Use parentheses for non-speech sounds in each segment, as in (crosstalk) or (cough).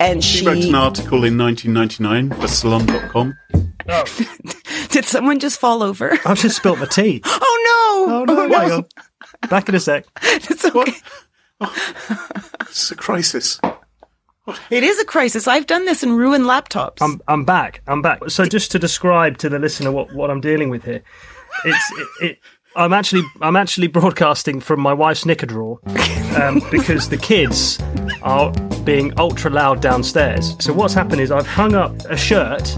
And She she, wrote an article in 1999 for Salon.com. (laughs) did someone just fall over? I've just spilt the tea. (laughs) Oh no! Oh no, hang on. Back in a sec. (laughs) It's okay. It's a crisis. It is a crisis. I've done this and ruined laptops. I'm I'm back. I'm back. So just to describe to the listener what, what I'm dealing with here, it's it, it I'm actually I'm actually broadcasting from my wife's knicker drawer um, because the kids are being ultra loud downstairs. So what's happened is I've hung up a shirt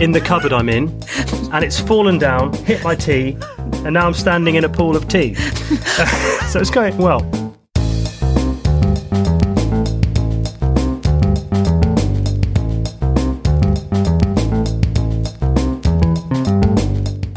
in the cupboard I'm in, and it's fallen down, hit my tea, and now I'm standing in a pool of tea. (laughs) so it's going well.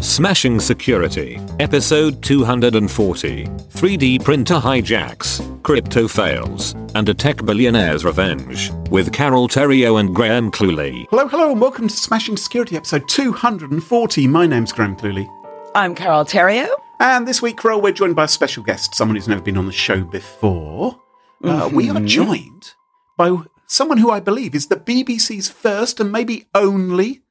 Smashing Security, Episode 240 3D Printer Hijacks, Crypto Fails, and a Tech Billionaire's Revenge, with Carole Theriault and Graham Cluley. Hello, hello, and welcome to Smashing Security episode 240. My name's Graham Cluley. I'm Carole Theriault. And this week, Carole, we're joined by a special guest, someone who's never been on the show before. Uh, we are joined by someone who I believe is the BBC's first and maybe only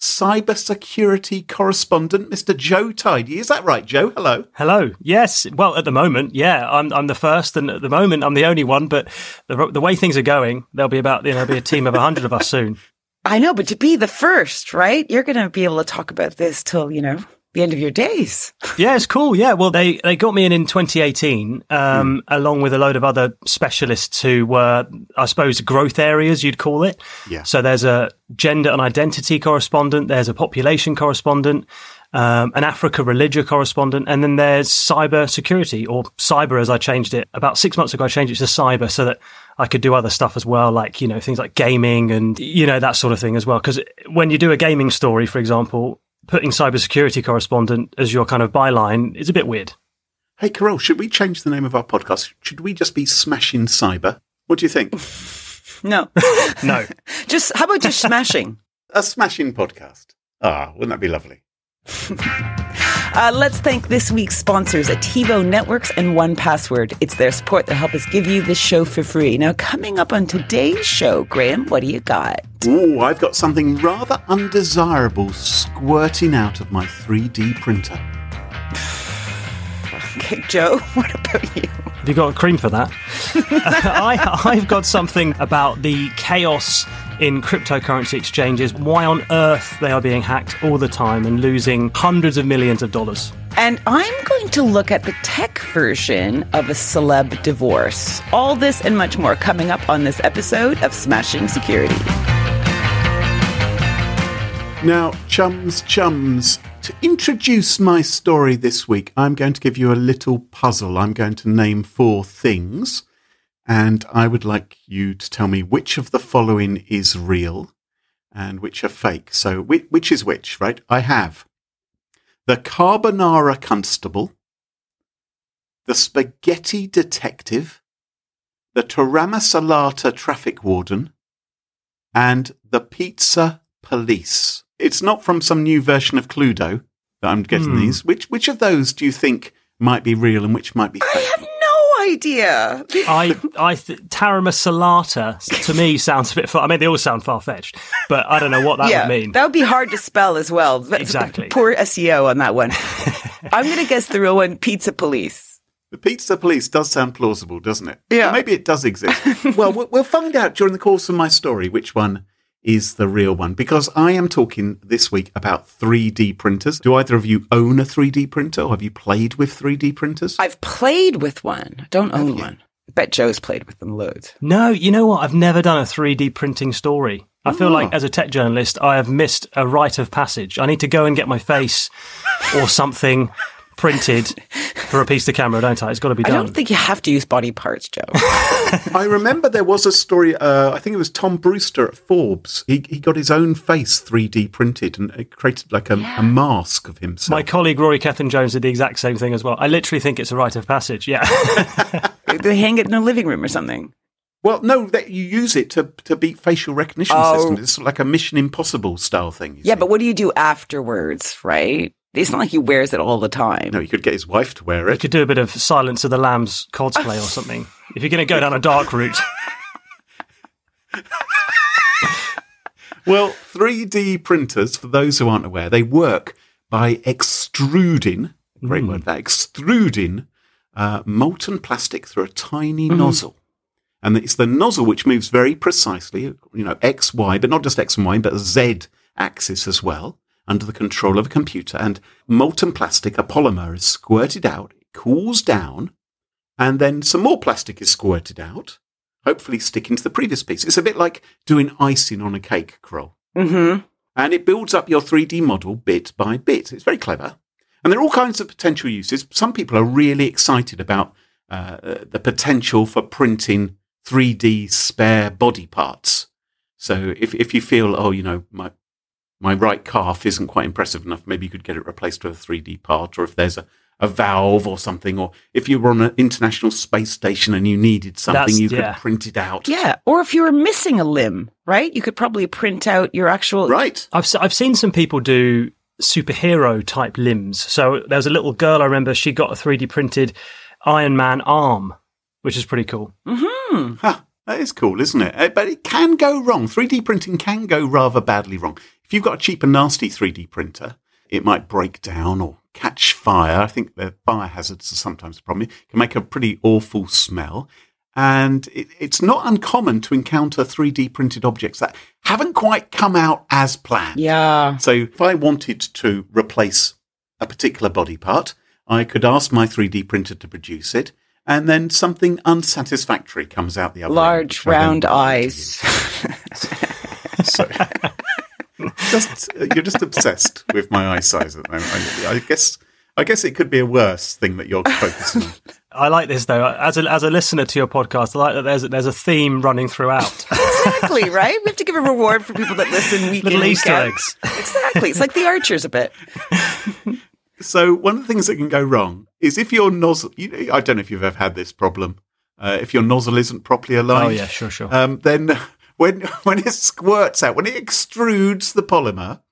cybersecurity correspondent, Mr. Joe Tidy. Is that right, Joe? Hello. Hello. Yes. Well, at the moment, yeah, I'm I'm the first, and at the moment, I'm the only one. But the the way things are going, there'll be about you know there'll be a team of hundred of us soon. (laughs) I know, but to be the first, right? You're going to be able to talk about this till, you know, the end of your days. Yeah, it's cool. Yeah. Well, they they got me in in 2018, um, along with a load of other specialists who were, I suppose, growth areas you'd call it. Yeah. So there's a gender and identity correspondent. There's a population correspondent. Um, an Africa religion correspondent, and then there's cyber security or cyber as I changed it about six months ago. I changed it to cyber so that I could do other stuff as well, like, you know, things like gaming and, you know, that sort of thing as well. Cause when you do a gaming story, for example, putting cybersecurity correspondent as your kind of byline is a bit weird. Hey, Carole, should we change the name of our podcast? Should we just be Smashing Cyber? What do you think? (laughs) No. (laughs) No. (laughs) just, how about just smashing? a smashing podcast. Ah, wouldn't that be lovely? Uh, let's thank this week's sponsors Attivo Networks and 1Password. It's their support that help us give you this show for free. Now, coming up on today's show, Graham, what do you got? Ooh, I've got something rather undesirable squirting out of my 3D printer. (sighs) Okay, Joe, (laughs) what about you? Have you got a cream for that? (laughs) I, I've got something about the chaos in cryptocurrency exchanges, why on earth they are being hacked all the time and losing hundreds of millions of dollars. And I'm going to look at the tech version of a celeb divorce. All this and much more coming up on this episode of Smashing Security. Now, chums, chums, to introduce my story this week, I'm going to give you a little puzzle. I'm going to name four things, and I would like you to tell me which of the following is real and which are fake. So, which, which is which, right? I have the Carbonara Constable, the Spaghetti Detective, the Taramasalata Traffic Warden, and the Pizza Police. It's not from some new version of Cluedo that I'm getting Hmm. these. Which which of those do you think might be real and which might be I fake? Have no idea. I, I, th- Tarama Salata to me sounds a bit far. I mean, they all sound far fetched, but I don't know what that yeah, would mean. that would be hard to spell as well. Exactly. Poor SEO on that one. I'm going to guess the real one, Pizza Police. The Pizza Police does sound plausible, doesn't it? Yeah. Or maybe it does exist. well, we'll we'll find out during the course of my story which one is the real one because I am talking this week about 3D printers. Do either of you own a 3D printer or have you played with 3D printers? I've played with one. I don't own one. I bet Joe's played with them loads. No, you know what? I've never done a 3D printing story. I feel Oh. like ah. as a tech journalist, I have missed a rite of passage. I need to go and get my face or something printed for a piece to camera, don't I? It's got to be done. I don't think you have to use body parts, Joe. (laughs) I remember there was a story. Uh, I think it was Tom Brewster at Forbes. He he got his own face 3D printed and it created like a, a mask of himself. my colleague Rory Cellan-Jones did the exact same thing as well. I literally think it's a rite of passage. Yeah. (laughs) they hang it in a living room or something. well, no, that you use it to to beat facial recognition Oh. systems. It's like a Mission Impossible style thing. Yeah, see. but what do you do afterwards, right? It's not like he wears it all the time. no, you could get his wife to wear You it. could do a bit of Silence of the Lambs cosplay or (laughs) something. If you're going to go down a dark route. (laughs) Well, 3D printers, for those who aren't aware, they work by extruding, great word, that extruding uh, molten plastic through a tiny nozzle. And it's the nozzle which moves very precisely, you know, X, Y, but not just X and Y, but a Z axis as well, under the control of a computer. And molten plastic, a polymer, is squirted out, it cools down, and then some more plastic is squirted out, hopefully sticking to the previous piece. It's a bit like doing icing on a cake, Carole. Mm-hmm. And it builds up your 3D model bit by bit. It's very clever. And there are all kinds of potential uses. Some people are really excited about uh, the potential for printing 3D spare body parts. So if, if you feel, oh, you know, my, my right calf isn't quite impressive enough, maybe you could get it replaced with a 3D part, or if there's a, a valve or something, or if you were on an international space station and you needed something, That's- you could yeah. print it out. Yeah, or if you were missing a limb, right? You could probably print out your actual. Right. I've, I've seen some people do superhero type limbs. So there was a little girl, I remember, she got a 3D printed Iron Man arm, which is pretty cool. Huh, that is cool, isn't it? Uh, But it can go wrong. 3D printing can go rather badly wrong. If you've got a cheap and nasty 3D printer, it might break down or catch fire. I think the fire hazards are sometimes a problem. It can make a pretty awful smell. And it, it's not uncommon to encounter 3D printed objects that haven't quite come out as planned. Yeah. So if I wanted to replace a particular body part, I could ask my 3D printer to produce it, and then something unsatisfactory comes out the other end, Large then round eyes. (laughs) So, (laughs) just you're just obsessed with my eye size at the moment. I, I guess I guess it could be a worse thing that you're focusing on. (laughs) I like this though. As a, as a listener to your podcast, I like that there's a, there's a theme running throughout. exactly, (laughs) right? We have to give a reward for people that listen week Little in, week Easter out. eggs. Exactly. It's like the archers a bit. So one of the things that can go wrong is if your nozzle. You know, I don't know if you've ever had this problem. Uh, if your nozzle isn't properly aligned, Oh, yeah, sure, sure. Um, then when (laughs) when it squirts out, when it extrudes the polymer,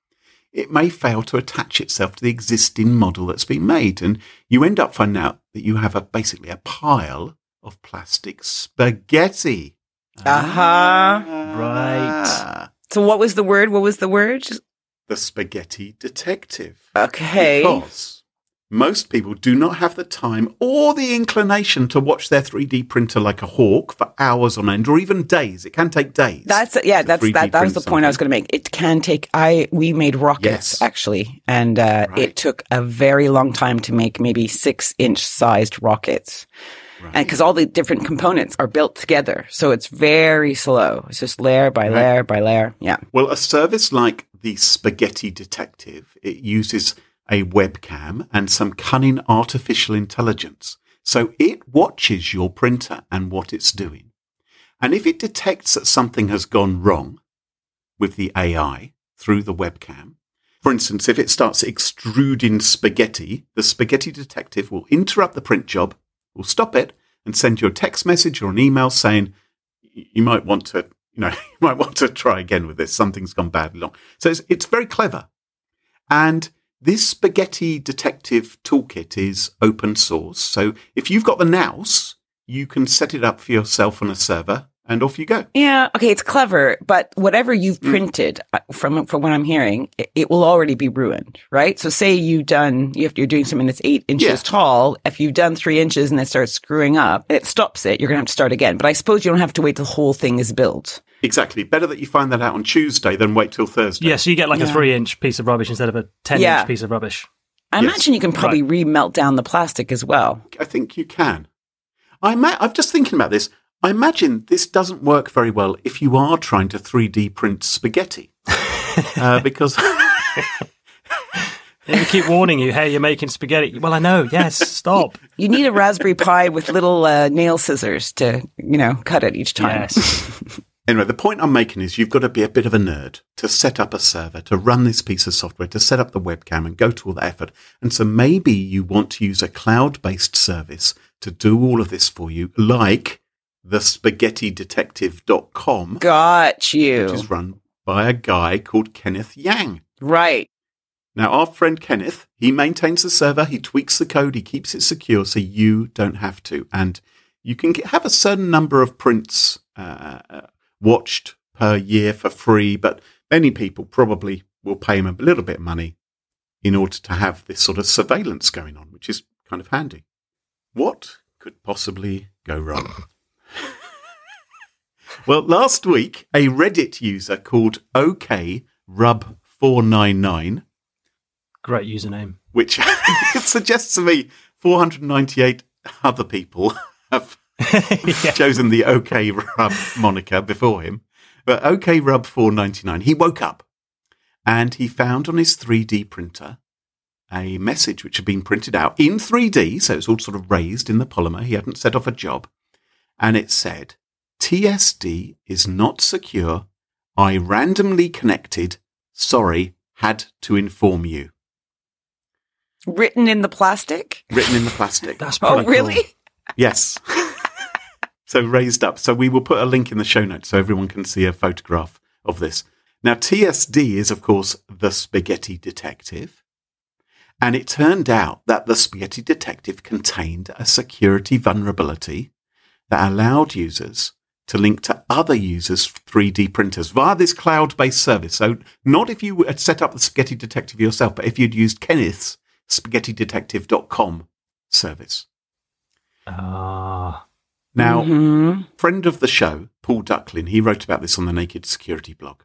it may fail to attach itself to the existing model that's been made, and you end up finding out that you have a basically a pile of plastic spaghetti. Uh-huh. Ah, So what was the word? What was the word? The spaghetti detective. Okay. Because most people do not have the time or the inclination to watch their 3D printer like a hawk for hours on end or even days. It can take days. That's yeah. That's that. That was the point I was going to make. It can take. I we made rockets Yes. actually, and uh, Right. it took a very long time to make maybe six inch sized rockets, and because all the different components are built together, so it's very slow. It's just layer by layer by layer. Yeah. Well, a service like the Spaghetti Detective, it uses a webcam and some cunning artificial intelligence. So it watches your printer and what it's doing. And if it detects that something has gone wrong with the AI through the webcam, for instance, if it starts extruding spaghetti, the Spaghetti Detective will interrupt the print job, will stop it, and send you a text message or an email saying, you might want to, you know, (laughs) you might want to try again with this. Something's gone badly wrong. So it's, it's very clever. And this Spaghetti Detective toolkit is open source. So if you've got the nous, you can set it up for yourself on a server, and off you go. Yeah, okay, it's clever, but whatever you've Mm. printed uh, from from what I'm hearing, it, it will already be ruined, right? So, say you've done, you have, you're doing something that's eight inches Yeah. tall. If you've done three inches and it starts screwing up, it stops it. You're going to have to start again. But I suppose you don't have to wait till the whole thing is built. Exactly. Better that you find that out on Tuesday than wait till Thursday. Yeah, so you get like a three inch piece of rubbish instead of a 10 Yeah. inch piece of rubbish. I Yes. imagine you can probably re-melt down the plastic as well. I think you can. I ma- I'm just thinking about this. I imagine this doesn't work very well if you are trying to 3D print spaghetti. (laughs) uh, because They keep warning you, hey, you're making spaghetti. Well, I know, yes, (laughs) stop. You need a Raspberry Pi with little uh, nail scissors to, you know, cut it each time. Yes. (laughs) Anyway, the point I'm making is you've got to be a bit of a nerd to set up a server, to run this piece of software, to set up the webcam and go to all the effort. And so maybe you want to use a cloud based service to do all of this for you, like the spaghettidetective.com, Got you. which is run by a guy called Kenneth Yang. right. Now, our friend Kenneth, he maintains the server, he tweaks the code, he keeps it secure so you don't have to. And you can have a certain number of prints uh, watched per year for free, but many people probably will pay him a little bit of money in order to have this sort of surveillance going on, which is kind of handy. What could possibly go wrong? (laughs) well, last week, a Reddit user called OKRub499 Great username. which (laughs) suggests to me 498 other people (laughs) have (laughs) chosen the OK Rub moniker before him. But OK Rub 499, he woke up and he found on his 3D printer a message which had been printed out in 3D, so it's all sort of raised in the polymer. He hadn't set off a job. And it said, TSD is not secure. I randomly connected. Sorry, had to inform you. Written in the plastic? Written in the plastic. That's Oh, pretty cool. really? Yes. (laughs) so raised up. So we will put a link in the show notes so everyone can see a photograph of this. Now, TSD is, of course, the spaghetti detective. And it turned out that the spaghetti detective contained a security vulnerability that allowed users to link to other users' 3D printers via this cloud based service. So, not if you had set up the spaghetti detective yourself, but if you'd used Kenneth's spaghettidetective.com service. Ah. Now, Mhm. friend of the show, Paul Ducklin, he wrote about this on the Naked Security blog.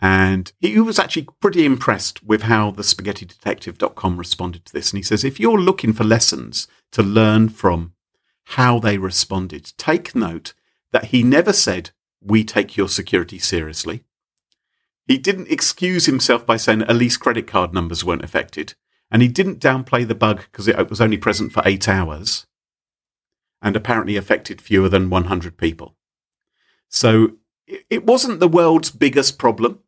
And he was actually pretty impressed with how the spaghettidetective.com responded to this. And he says, if you're looking for lessons to learn from how they responded, take note that he never said, we take your security seriously. He didn't excuse himself by saying at least credit card numbers weren't affected. And he didn't downplay the bug because it was only present for eight hours and apparently affected fewer than 100 people. So it wasn't the world's biggest problem.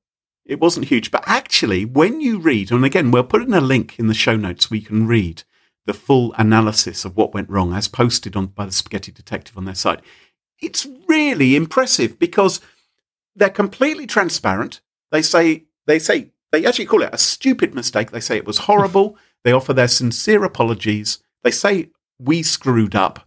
It wasn't huge. But actually, when you read, and again, we'll put in a link in the show notes you can read the full analysis of what went wrong as posted on by the Spaghetti Detective on their site. It's really impressive because they're completely transparent. They say, they say, they actually call it a stupid mistake. They say it was horrible. (laughs) they offer their sincere apologies. They say we screwed up.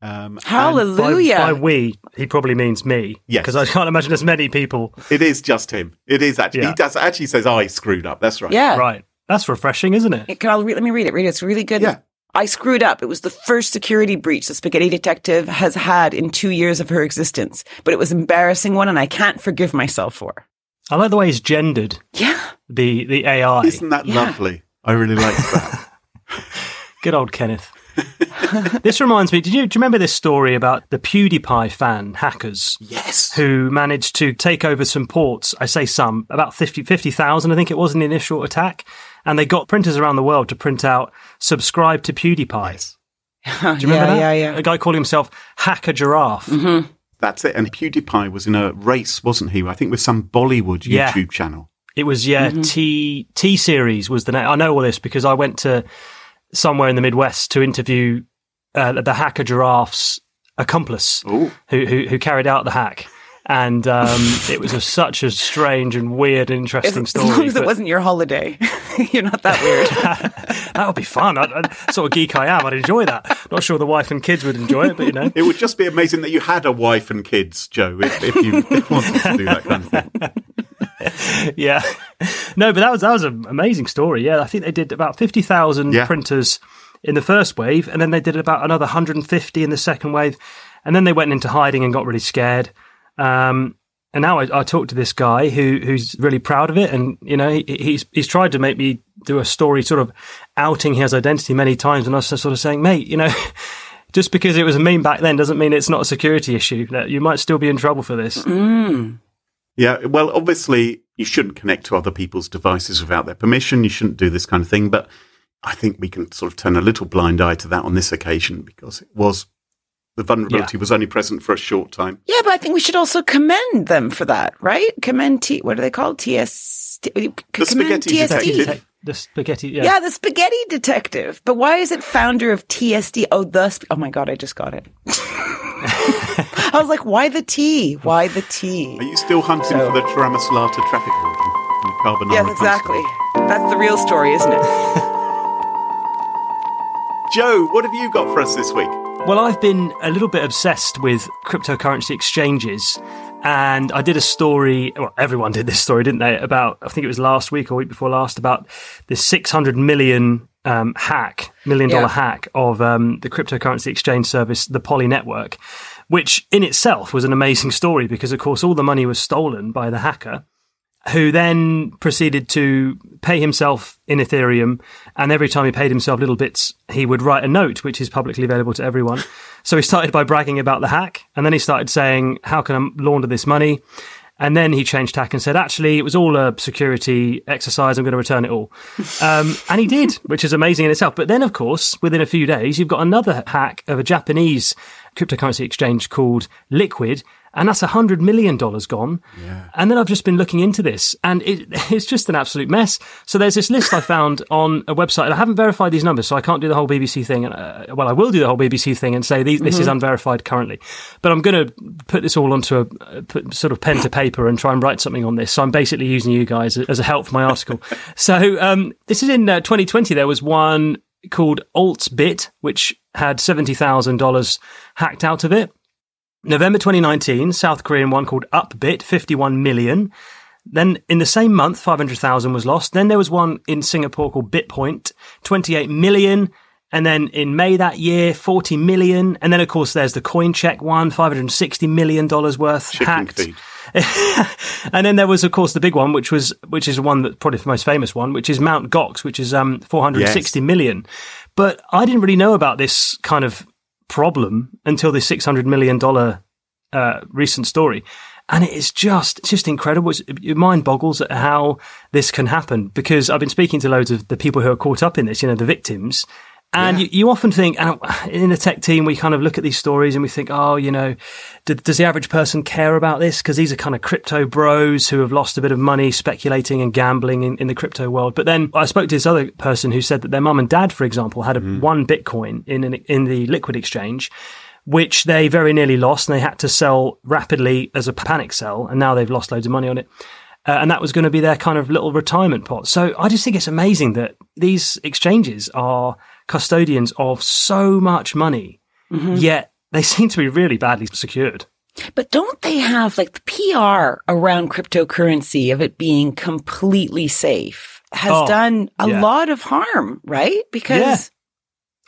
Um, Hallelujah. By, by we, he probably means me. Yeah, Because I can't imagine as many people. It is just him. It is actually. Yeah. He does actually says I screwed up. That's right. yeah. Right. That's refreshing, isn't it? It- Can I re- let me read it? Read it. It's really good. Yeah. I screwed up. It was the first security breach the Spaghetti Detective has had in two years of her existence, but it was an embarrassing one, and I can't forgive myself for. I like the way he's gendered Yeah. the, the AI. Isn't that Yeah. lovely? I really like that. (laughs) Good old Kenneth. (laughs) this reminds me, did you, do you remember this story about the PewDiePie fan hackers yes. who managed to take over some ports? I say some, about 50 50,000, I think it was in the initial attack. And they got printers around the world to print out subscribe to PewDiePie. Do you remember yeah, that? yeah, yeah. A guy calling himself Hacker Giraffe. Mm-hmm. That's it. And PewDiePie was in a race, wasn't he? I think with some Bollywood Yeah. YouTube channel. It was yeah, mm-hmm. T T series was the name. I know all this because I went to somewhere in the Midwest to interview uh, the hacker giraffe's accomplice who, who who carried out the hack. and um, (laughs) it was a, such a strange and weird and interesting as, story. As long as it wasn't your holiday, (laughs) you're not that weird. (laughs) that would be fun. I, I, sort of geek I am, I'd enjoy that. Not sure the wife and kids would enjoy it, but you know. It would just be amazing that you had a wife and kids, Joe, if, if you wanted to do that kind of thing. (laughs) yeah. No, but that was that was an amazing story. Yeah, I think they did about fifty thousand Yeah. printers in the first wave, and then they did about another hundred and fifty in the second wave, and then they went into hiding and got really scared. Um, and now I, I talked to this guy who who's really proud of it, and you know he, he's he's tried to make me do a story, sort of outing his identity many times, and I was sort of saying, mate, you know. (laughs) Just because it was a meme back then doesn't mean it's not a security issue. You might still be in trouble for this. Yeah, well, obviously, you shouldn't connect to other people's devices without their permission. You shouldn't do this kind of thing. But I think we can sort of turn a little blind eye to that on this occasion because it was the vulnerability was only present for a short time. yeah, but I think we should also commend them for that, right? Commend T. What are they called? TS. T- commend spaghetti TSD. detective. The spaghetti, yeah. Yeah, the spaghetti detective. But why is it founder of TSD? Oh, the. Sp- oh my god, I just got it. (laughs) (laughs) (laughs) I was like, why the tea? Why the tea? Are you still hunting So- for the Taramasalata traffic warden and the Carbonara Yes, exactly. That's the real story, isn't it? (laughs) Joe, what have you got for us this week? Well, I've been a little bit obsessed with cryptocurrency exchanges. And I did a story, well, everyone did this story, didn't they? About, I think it was last week or week before last, about this 600 million um, hack, million dollar Yeah. hack of um, the cryptocurrency exchange service, the Poly Network, which in itself was an amazing story because, of course, all the money was stolen by the hacker who then proceeded to pay himself in Ethereum. And every time he paid himself little bits, he would write a note, which is publicly available to everyone. So he started by bragging about the hack. And then he started saying, How can I launder this money? And then he changed tack and said, Actually, it was all a security exercise. I'm going to return it all. (laughs) Um, and he did, which is amazing in itself. But then, of course, within a few days, you've got another hack of a Japanese cryptocurrency exchange called Liquid. And that's a hundred million dollars gone. And then I've just been looking into this and it, (laughs) it's just an absolute mess. So there's this list I found on a website and I haven't verified these numbers, so I can't do the whole BBC thing. And, uh, well, I will do the whole BBC thing and say these, this is unverified currently, but I'm going to put this all onto a uh, put sort of pen to paper and try and write something on this. So I'm basically using you guys as a help for my article. (laughs) so, um, this is in uh, 2020. There was one called AltsBit, which had $70,000 hacked out of it. November 2019, South Korean one called Upbit, 51 million. Then in the same month, 500,000 was lost. Then there was one in Singapore called Bitpoint, 28 million. And then in May that year, 40 million. And then of course there's the CoinCheck one, $560 million worth Chicken hacked. (laughs) and then there was, of course, the big one, which was, which is the one that probably the most famous one, which is Mount Gox, which is, um, 460 Yes. million. But I didn't really know about this kind of problem until this $600 million, uh, recent story. And it is just, it's just incredible. It's, your mind boggles at how this can happen because I've been speaking to loads of the people who are caught up in this, you know, the victims. And you, you often think, in the tech team, we kind of look at these stories and we think, oh, you know, d- does the average person care about this? Because these are kind of crypto bros who have lost a bit of money speculating and gambling in, in the crypto world. But then I spoke to this other person who said that their mum and dad, for example, had a, one Bitcoin in an, in the liquid exchange, which they very nearly lost, and they had to sell rapidly as a panic sell, and now they've lost loads of money on it. Uh, and that was going to be their kind of little retirement pot. So I just think it's amazing that these exchanges are custodians of so much money, yet they (laughs) seem to be really badly secured. But don't they have like the PR around cryptocurrency of it being completely safe has Oh, done a yeah. lot of harm, right? Because Yeah.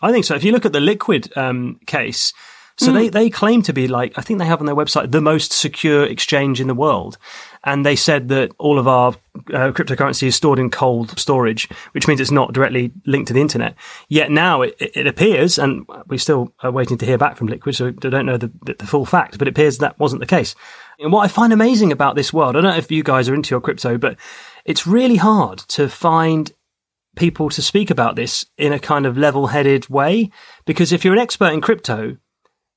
I think so. If you look at the Liquid um, case, so they, they claim to be like, I think they have on their website, the most secure exchange in the world. And they said that all of our uh, cryptocurrency is stored in cold storage, which means it's not directly linked to the internet. Yet now it, it appears, and we still are waiting to hear back from Liquid, so I don't know the, the, the full fact, but it appears that wasn't the case. And what I find amazing about this world, I don't know if you guys are into your crypto, but it's really hard to find people to speak about this in a kind of level headed way. Because if you're an expert in crypto,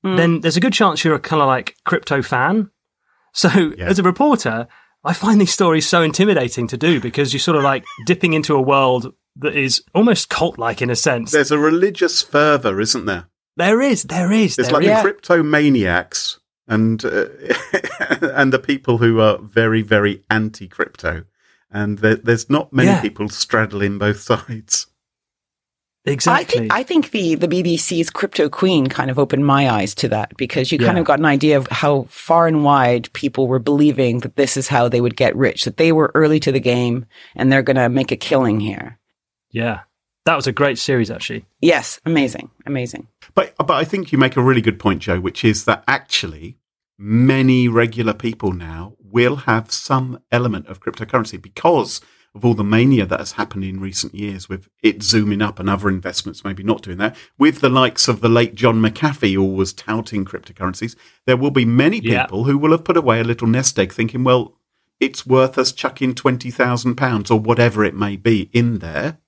then there's a good chance you're a kind of like crypto fan. So as a reporter, I find these stories so intimidating to do because you're sort of like dipping into a world that is almost cult like in a sense. There's a religious fervour, isn't there? there is, there is. There's there like is. The crypto maniacs, and uh, (laughs) and the people who are very very anti crypto, and there, there's not many Yeah. people straddling both sides. Exactly. I think I think the the BBC's crypto queen kind of opened my eyes to that because you kind of got an idea of how far and wide people were believing that this is how they would get rich, that they were early to the game and they're going to make a killing here. yeah. That was a great series, actually. Yes, amazing, amazing. But but I think you make a really good point, Joe, which is that actually many regular people now will have some element of cryptocurrency because of all the mania that has happened in recent years with it zooming up and other investments maybe not doing that. With the likes of the late John McAfee always touting cryptocurrencies, there will be many Yeah. people who will have put away a little nest egg thinking, well, it's worth us chucking twenty thousand pounds or whatever it may be in there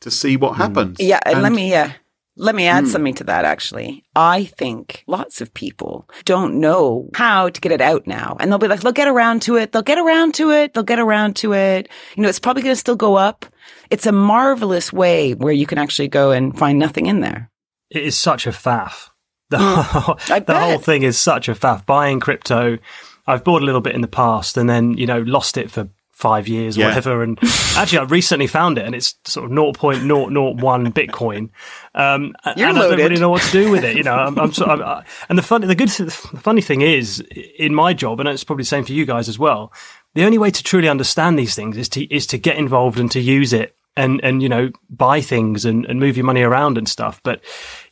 to see what happens. Yeah, and, let And- me uh, let me add something to that. Actually, I think lots of people don't know how to get it out now, and they'll be like, "They'll get around to it. They'll get around to it. They'll get around to it." You know, it's probably going to still go up. It's a marvelous way where you can actually go and find nothing in there. It is such a faff. (laughs) The, Mm. I the whole thing is such a faff. Buying crypto, I've bought a little bit in the past and then, you know, lost it for five years or Yeah. whatever. And (laughs) actually, I recently found it and it's sort of 0.001 Bitcoin. Um, You're and I don't really know what to do with it. You know, I'm, I'm, sort of, I, and the funny, the good, the funny thing is in my job, and it's probably the same for you guys as well. The only way to truly understand these things is to, is to get involved and to use it and, and, you know, buy things and, and move your money around and stuff. But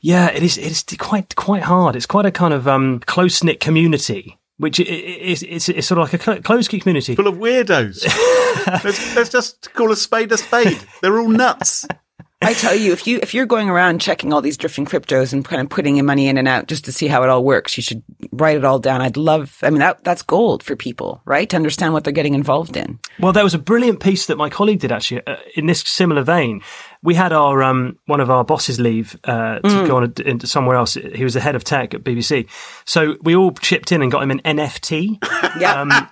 yeah, it is, it is quite, quite hard. It's quite a kind of, um, close knit community. Which i- i- is it's, it's sort of like a cl- closed community. full of weirdos. (laughs) let's, let's just call a spade a spade. They're all nuts. I tell you, if you if you're going around checking all these different cryptos and kind of putting your money in and out just to see how it all works, you should write it all down. I'd love. I mean, that that's gold for people, right? To understand what they're getting involved in. Well, there was a brilliant piece that my colleague did actually uh, in this similar vein. We had our um, one of our bosses leave uh, to go on a, into somewhere else. He was the head of tech at BBC, so we all chipped in and got him an NFT, (laughs) Yeah. um, Wow.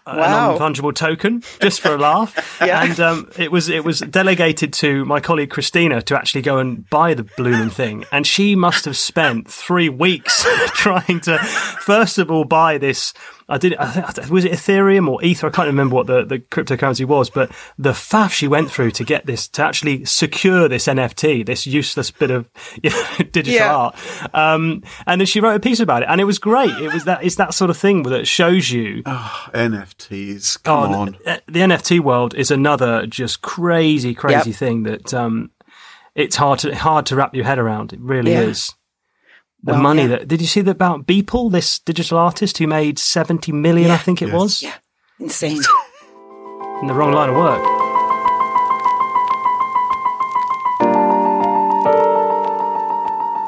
a non-fungible token, just for a laugh. (laughs) Yeah. And um, it was it was delegated to my colleague Christina to actually go and buy the blooming thing, and she must have spent three weeks (laughs) trying to first of all buy this. I did. I think, was it Ethereum or Ether? I can't remember what the, the cryptocurrency was, but the faff she went through to get this to actually secure this NFT, this useless bit of (laughs) you know, digital Yeah. art. Um, and then she wrote a piece about it, and it was great. It was that it's that sort of thing that shows you. NFTs, come Oh, on. The, the NFT world is another just crazy, crazy Yep. thing that um, it's hard to hard to wrap your head around. It really Yeah. is. The Well, money yeah. that did you see that about Beeple, this digital artist who made seventy million? I think it Yes. was Yeah. Insane. (laughs) (laughs) in the wrong line of work.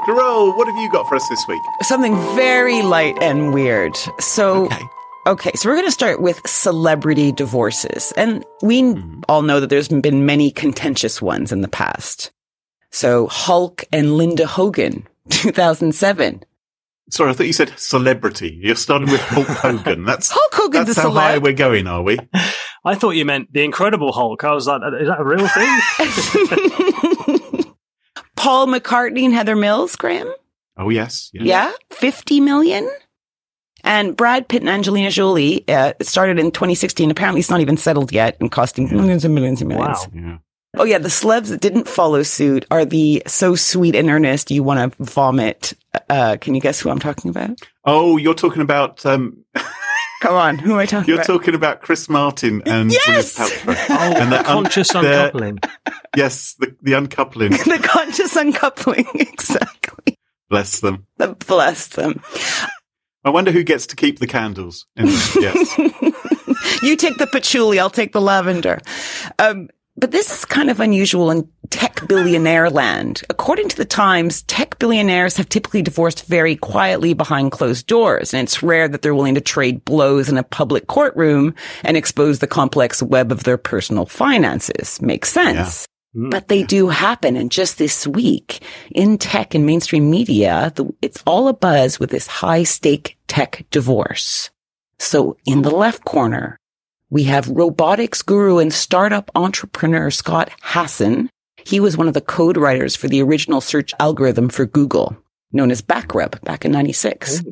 Carole, what have you got for us this week? Something very light and weird. So. Okay. Okay, so we're going to start with celebrity divorces. And we mm-hmm. all know that there's been many contentious ones in the past. So Hulk and Linda Hogan, 2007. Sorry, I thought you said celebrity. You're starting with Hulk (laughs) Hogan. That's Hulk Hogan's that's a how high we're going, are we? (laughs) I thought you meant the Incredible Hulk. I was like, is that a real thing? (laughs) Paul McCartney and Heather Mills, Graham? Oh yes, yes. Yeah, 50 million. And Brad Pitt and Angelina Jolie, uh, started in 2016. Apparently it's not even settled yet and costing millions and millions and millions. Wow. Yeah. Oh yeah, the celebs that didn't follow suit are the so sweet and earnest you want to vomit. Uh, can you guess who I'm talking about? Oh, you're talking about um, (laughs) Come on, who am I talking about? you're about? talking about Chris Martin and Yes! Gwyneth Paltrow. (laughs) Oh, And the the un- conscious the- uncoupling. Yes, the, the uncoupling. (laughs) the conscious uncoupling, exactly. Bless them. Bless them. I wonder who gets to keep the candles. In yes. you take the patchouli, I'll take the lavender. Um, but this is kind of unusual in tech billionaire land. According to the Times, tech billionaires have typically divorced very quietly behind closed doors, and it's rare that they're willing to trade blows in a public courtroom and expose the complex web of their personal finances. Makes sense. Hmm. But they do happen. And just this week in tech and mainstream media, the, it's all a buzz with this high stake tech divorce. So in the left corner, we have robotics guru and startup entrepreneur Scott Hassan. He was one of the code writers for the original search algorithm for Google, known as Backrub back in 96.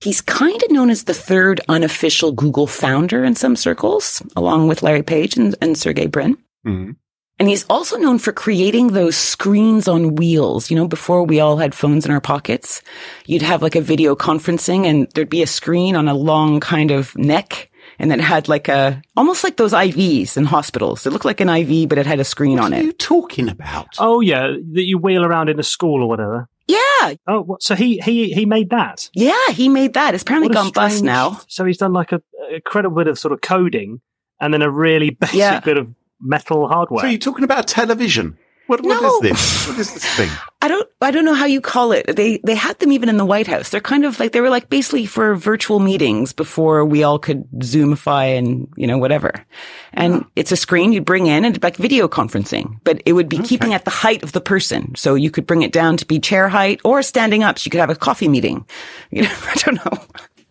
He's kind of known as the third unofficial Google founder in some circles, along with Larry Page and, and Sergey Brin. Mm. And he's also known for creating those screens on wheels. You know, before we all had phones in our pockets, you'd have like a video conferencing and there'd be a screen on a long kind of neck and it had like a, almost like those IVs in hospitals. It looked like an IV, but it had a screen What on are it. you talking about? Oh yeah, that you wheel around in a school or whatever. Yeah. Oh, what, so he he he made that. Yeah. He made that. It's apparently What a gone bust now. So he's done like a, a credible bit of sort of coding, and then a really (laughs) basic Yeah. bit of metal hardware. So you're talking about television? What, what No. is this? What is this thing? (laughs) I don't, I don't know how you call it. They, they had them even in the White House. They're kind of like, they were like basically for virtual meetings before we all could Zoomify and, you know, whatever. And it's a screen you'd bring in and like video conferencing, but it would be keeping at the height of the person. So you could bring it down to be chair height or standing up. So you could have a coffee meeting. (laughs) You know, I don't know.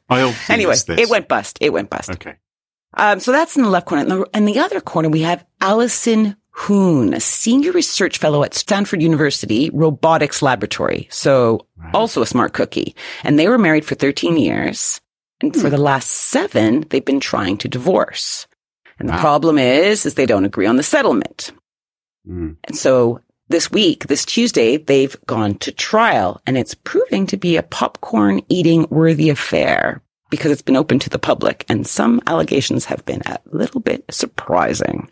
I Anyway, it went bust. It went bust. Okay. Um, so that's in the left corner. In the, in the other corner, we have Allison Huynh, a senior research fellow at Stanford University Robotics Laboratory. So also a smart cookie. And they were married for 13 years. And for the last seven, they've been trying to divorce. And the Wow. problem is, is they don't agree on the settlement. Mm. And so this week, this Tuesday, they've gone to trial and it's proving to be a popcorn eating worthy affair because it's been open to the public and some allegations have been a little bit surprising.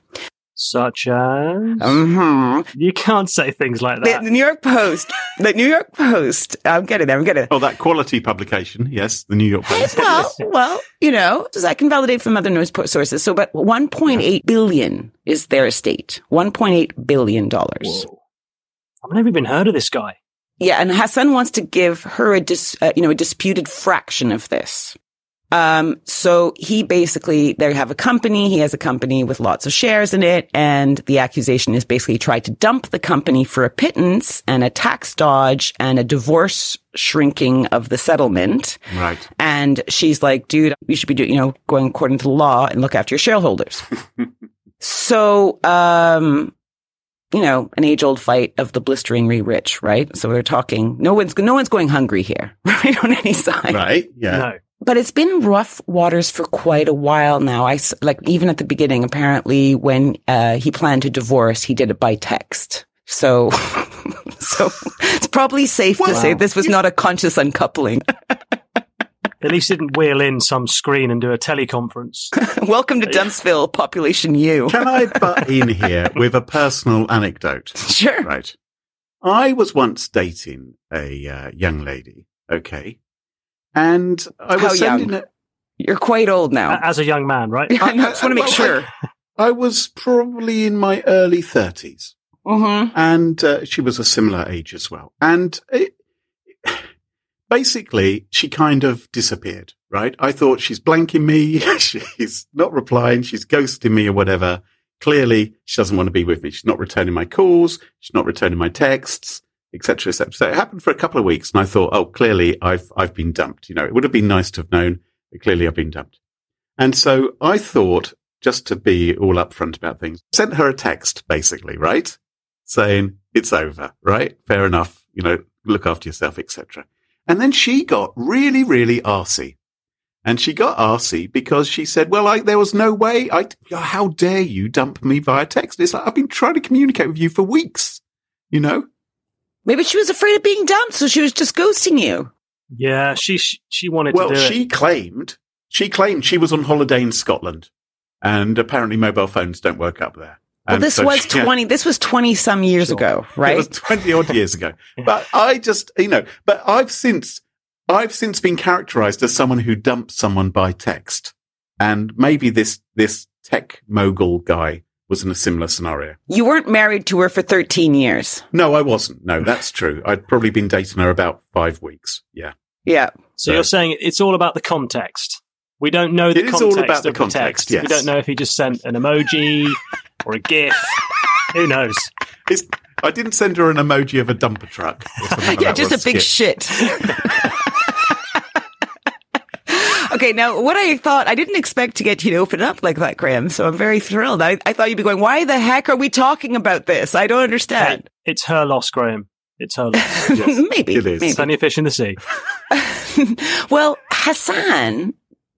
Such as hmm you can't say things like that. the New York Post, the New York Post, I'm getting there, I'm getting there. Oh, that quality publication. Yes, the New York Post. Well, well, you know, as I can validate from other news sources. So, but 1.8 billion is their estate. 1.8 billion dollars. I've never even heard of this guy. Yeah, and Hassan wants to give her a dis, uh, you know, a disputed fraction of this. Um, so he basically, they have a company. He has a company with lots of shares in it. And the accusation is basically he tried to dump the company for a pittance and a tax dodge and a divorce shrinking of the settlement. Right. And she's like, dude, you should be doing, you know, going according to the law and look after your shareholders. (laughs) so, um, you know, an age old fight of the blisteringly rich, right? So we're talking, no one's, no one's going hungry here, (laughs) right? On any side. Right. Yeah. No. But it's been rough waters for quite a while now. I like, even at the beginning, apparently when, uh, he planned to divorce, he did it by text. So, (laughs) so it's probably safe to say this was not a conscious uncoupling. (laughs) At least he didn't wheel in some screen and do a teleconference. (laughs) Welcome to Duntsville, population U. Can I butt in here with a personal anecdote? Sure. Right. I was once dating a uh, young lady. Okay. And I was How sending young? a, You're quite old now. As a young man, right? (laughs) I know, just want to make well, sure. I was probably in my early thirties. Mm-hmm. and uh, she was a similar age as well. And it, basically, she kind of disappeared. Right? I thought she's blanking me. (laughs) she's not replying. She's ghosting me or whatever. Clearly, she doesn't want to be with me. She's not returning my calls. She's not returning my texts, etc., etc. So it happened for a couple of weeks, and I thought, oh, clearly, I've I've been dumped. You know, it would have been nice to have known, but clearly, I've been dumped. And so I thought, just to be all upfront about things, sent her a text, basically, right? saying it's over, right? Fair enough. You know, look after yourself, etc. And then she got really, really arsy. And she got arsy because she said, well, I, there was no way I, how dare you dump me via text? It's like, I've been trying to communicate with you for weeks, you know? Maybe she was afraid of being dumped, so she was just ghosting you. Yeah, she she wanted Well, to Well, she it. claimed, she claimed she was on holiday in Scotland and apparently mobile phones don't work up there. Well, And this so was she- yeah. 20, this was 20 some years Sure. ago, It right? was 20 odd years ago. (laughs) But I just, you know, but I've since, I've since been characterized as someone who dumps someone by text. And maybe this, this tech mogul guy was in a similar scenario. you weren't married to her for 13 years. No, I wasn't. No, that's true. I'd probably been dating her about five weeks. Yeah. Yeah. So you're saying it's all about the context. We don't know the It is all context about the context, the text. We don't know if he just sent an emoji or a GIF. Who knows? It's, I didn't send her an emoji of a dumper truck. or something like Yeah, just or a big shit. (laughs) okay, now what I thought, I didn't expect to get you to open up like that, Graham. So I'm very thrilled. I, I thought you'd be going, why the heck are we talking about this? I don't Hey, understand. it's her loss, Graham. It's her loss. (laughs) Yes, maybe. it is. Maybe. Plenty of fish in the sea. (laughs) well, Hassan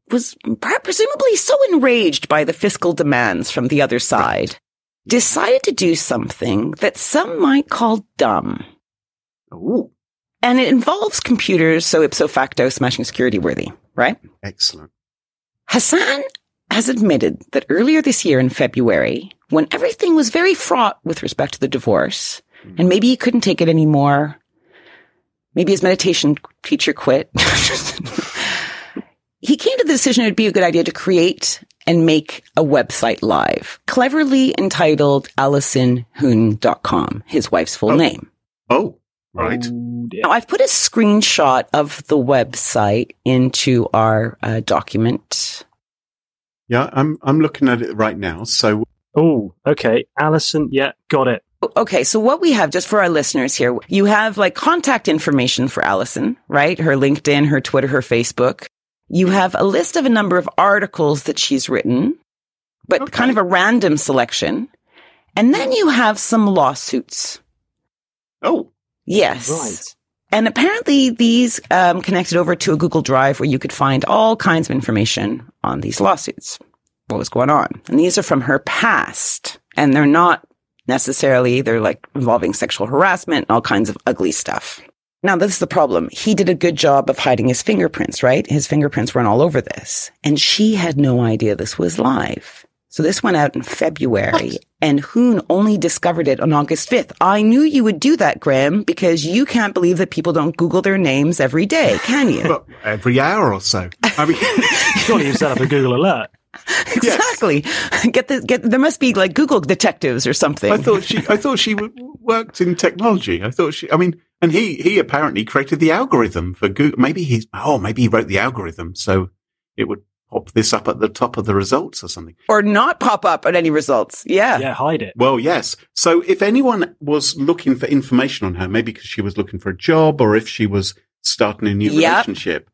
was presumably so enraged by the fiscal demands from the other side, right. decided to do something that some might call dumb. Ooh. And it involves computers, so ipso facto smashing security worthy, right? Excellent. Hassan has admitted that earlier this year in February, when everything was very fraught with respect to the divorce, mm. and maybe he couldn't take it anymore, maybe his meditation teacher quit. (laughs) he came to the decision it would be a good idea to create and make a website live, cleverly entitled AllisonHuynh.com, his wife's full oh. name. Oh. Right. Now, I've put a screenshot of the website into our uh, document. Yeah, I'm I'm looking at it right now. So, oh, okay, Allison, yeah, got it. Okay, so what we have just for our listeners here, you have like contact information for Allison, right? Her LinkedIn, her Twitter, her Facebook. You have a list of a number of articles that she's written, but okay. kind of a random selection. And then you have some lawsuits. Oh. Yes. Right. And apparently these um, connected over to a Google Drive where you could find all kinds of information on these lawsuits. What was going on? And these are from her past. And they're not necessarily, they're like involving sexual harassment and all kinds of ugly stuff. Now, this is the problem. He did a good job of hiding his fingerprints, right? His fingerprints weren't all over this. And she had no idea this was live. So this went out in February what? and Huynh only discovered it on August 5th. I knew you would do that, Graham, because you can't believe that people don't Google their names every day, can you? Well, every hour or so. I mean, (laughs) surely you set up a Google alert. Exactly. Yes. Get the get. There must be like Google detectives or something. I thought she. I thought she worked in technology. I thought she. I mean, and he he apparently created the algorithm for Google. Maybe he's. Oh, maybe he wrote the algorithm so it would pop this up at the top of the results or something. Or not pop up at any results. Yeah. Yeah, hide it. Well, yes. So if anyone was looking for information on her, maybe because she was looking for a job or if she was starting a new yep. relationship,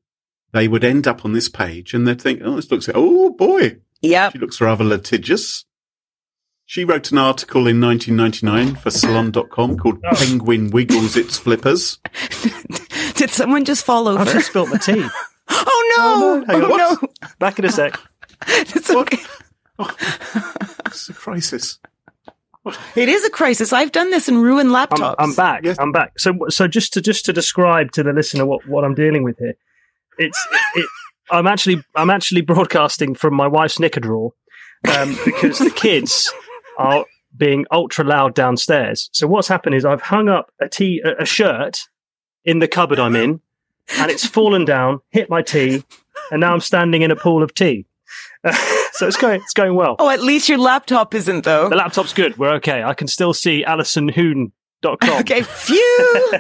they would end up on this page and they'd think, oh, this looks, oh boy. Yeah. She looks rather litigious. She wrote an article in 1999 for salon.com called oh. Penguin Wiggles Its Flippers. (laughs) Did someone just fall over? I just spilled my tea. (laughs) Oh no! Oh, no. Oh, no. Back in a sec. (laughs) it's okay. Oh, it's a crisis. It is a crisis. I've done this and ruined laptops. I'm, I'm back. Yes. I'm back. So, so just to just to describe to the listener what, what I'm dealing with here, it's it. I'm actually I'm actually broadcasting from my wife's knicker drawer um, because the kids are being ultra loud downstairs. So what's happened is I've hung up a t a shirt in the cupboard I'm in and it's fallen down, hit my tea, and now I'm standing in a pool of tea. Uh, (laughs) so it's going, it's going well. Oh, at least your laptop isn't though. The laptop's good. We're okay. I can still see AllisonHuynh.com. (laughs) Okay, phew.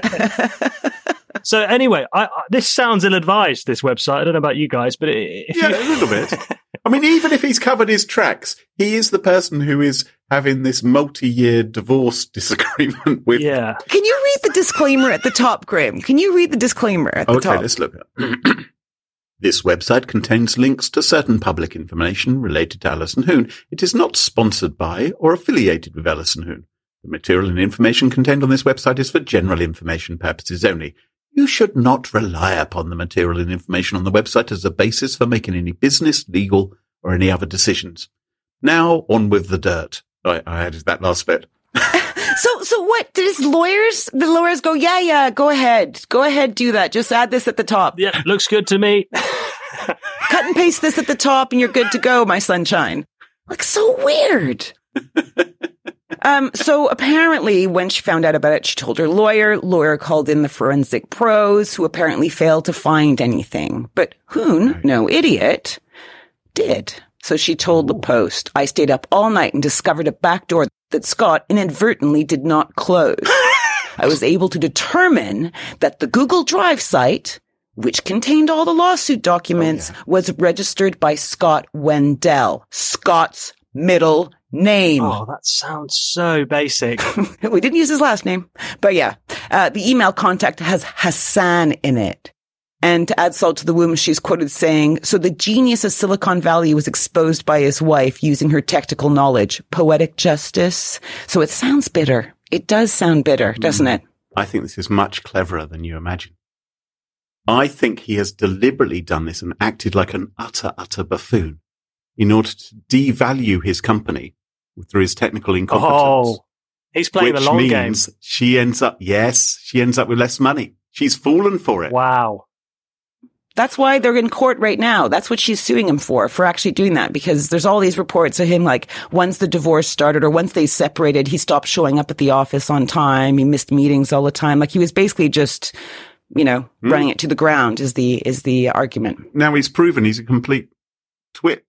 (laughs) so anyway, I, I, this sounds ill-advised. This website. I don't know about you guys, but it, yeah, you... a little bit. I mean, even if he's covered his tracks, he is the person who is having this multi-year divorce disagreement (laughs) with. Yeah. Can you read the disclaimer at the top, Graham? Can you read the disclaimer at the okay, top? Okay, let's look. (clears throat) this website contains links to certain public information related to Allison Huynh. It is not sponsored by or affiliated with Allison Huynh. The material and information contained on this website is for general information purposes only. You should not rely upon the material and information on the website as a basis for making any business, legal, or any other decisions. Now, on with the dirt. I, I added that last bit. (laughs) so, so what? Does lawyers, the lawyers go, yeah, yeah, go ahead. Go ahead, do that. Just add this at the top. Yeah, looks good to me. (laughs) Cut and paste this at the top and you're good to go, my sunshine. Like, so weird. (laughs) um, so apparently when she found out about it, she told her lawyer. Lawyer called in the forensic pros who apparently failed to find anything. But Huynh, no idiot, did. So she told the Post, I stayed up all night and discovered a back door that Scott inadvertently did not close. (laughs) I was able to determine that the Google Drive site, which contained all the lawsuit documents, oh, yeah. was registered by Scott Wendell, Scott's middle name. Oh, that sounds so basic. (laughs) we didn't use his last name, but yeah, uh, the email contact has Hassan in it. And to add salt to the wound, she's quoted saying, so the genius of Silicon Valley was exposed by his wife using her technical knowledge. Poetic justice. So it sounds bitter. It does sound bitter, doesn't mm. it? I think this is much cleverer than you imagine. I think he has deliberately done this and acted like an utter, utter buffoon in order to devalue his company through his technical incompetence. Oh, he's playing the long means game. she ends up, yes, she ends up with less money. She's fallen for it. Wow. That's why they're in court right now. That's what she's suing him for, for actually doing that. Because there's all these reports of him, like, once the divorce started or once they separated, he stopped showing up at the office on time. He missed meetings all the time. Like, he was basically just, you know, Hmm. running it to the ground is the, is the argument. Now he's proven he's a complete twit.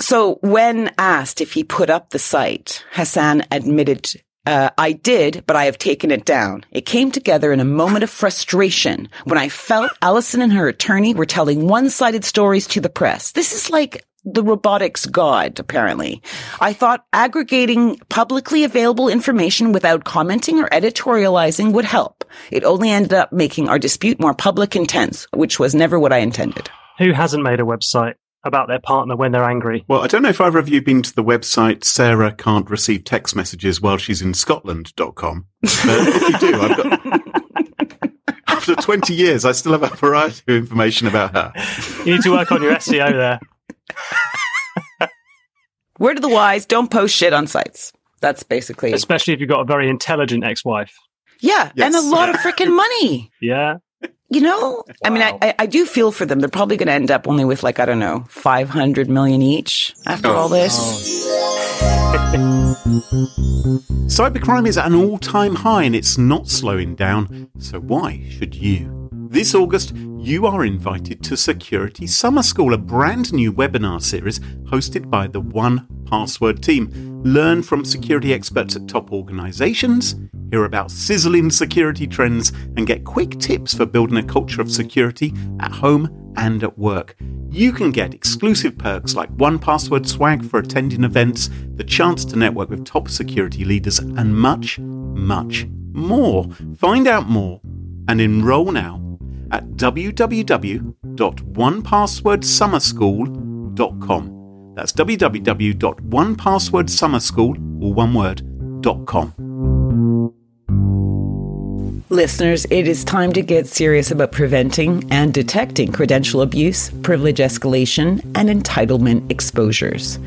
So when asked if he put up the site, Hassan admitted, uh, I did, but I have taken it down. It came together in a moment of frustration when I felt Allison and her attorney were telling one-sided stories to the press. This is like the robotics god, apparently. I thought aggregating publicly available information without commenting or editorializing would help. It only ended up making our dispute more public and tense, which was never what I intended. Who hasn't made a website about their partner when they're angry? Well, I don't know if either of you have been to the website Sarah can't receive text messages while she's in Scotland.com. But if you do, I've got, (laughs) after 20 years, I still have a variety of information about her. You need to work on your SEO there. (laughs) Word of the wise, don't post shit on sites. That's basically Especially if you've got a very intelligent ex-wife. Yeah, Yes. and a lot of (laughs) freaking money. Yeah. You know, I mean, I, I, do feel for them. They're probably going to end up only with like I don't know, five hundred million each after Oh. all this. Oh, Cybercrime is at an all time high and it's not slowing down, so why should you? This August, you are invited to Security Summer School, a brand new webinar series hosted by the One Password team. Learn from security experts at top organizations, hear about sizzling security trends, and get quick tips for building a culture of security at home and at work. You can get exclusive perks like 1Password swag for attending events, the chance to network with top security leaders, and much, much more. Find out more and enroll now at www.onepasswordsummerschool.com. That's www.onepasswordsummerschool, or one word, com. Listeners, it is time to get serious about preventing and detecting credential abuse, privilege escalation, and entitlement exposures.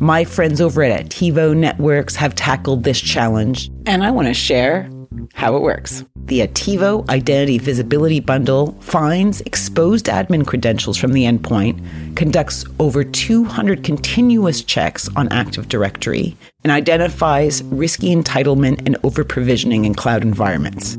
My friends over at Attivo Networks have tackled this challenge, and I want to share how it works. The Attivo Identity Visibility Bundle finds exposed admin credentials from the endpoint, conducts over 200 continuous checks on Active Directory, and identifies risky entitlement and over provisioning in cloud environments.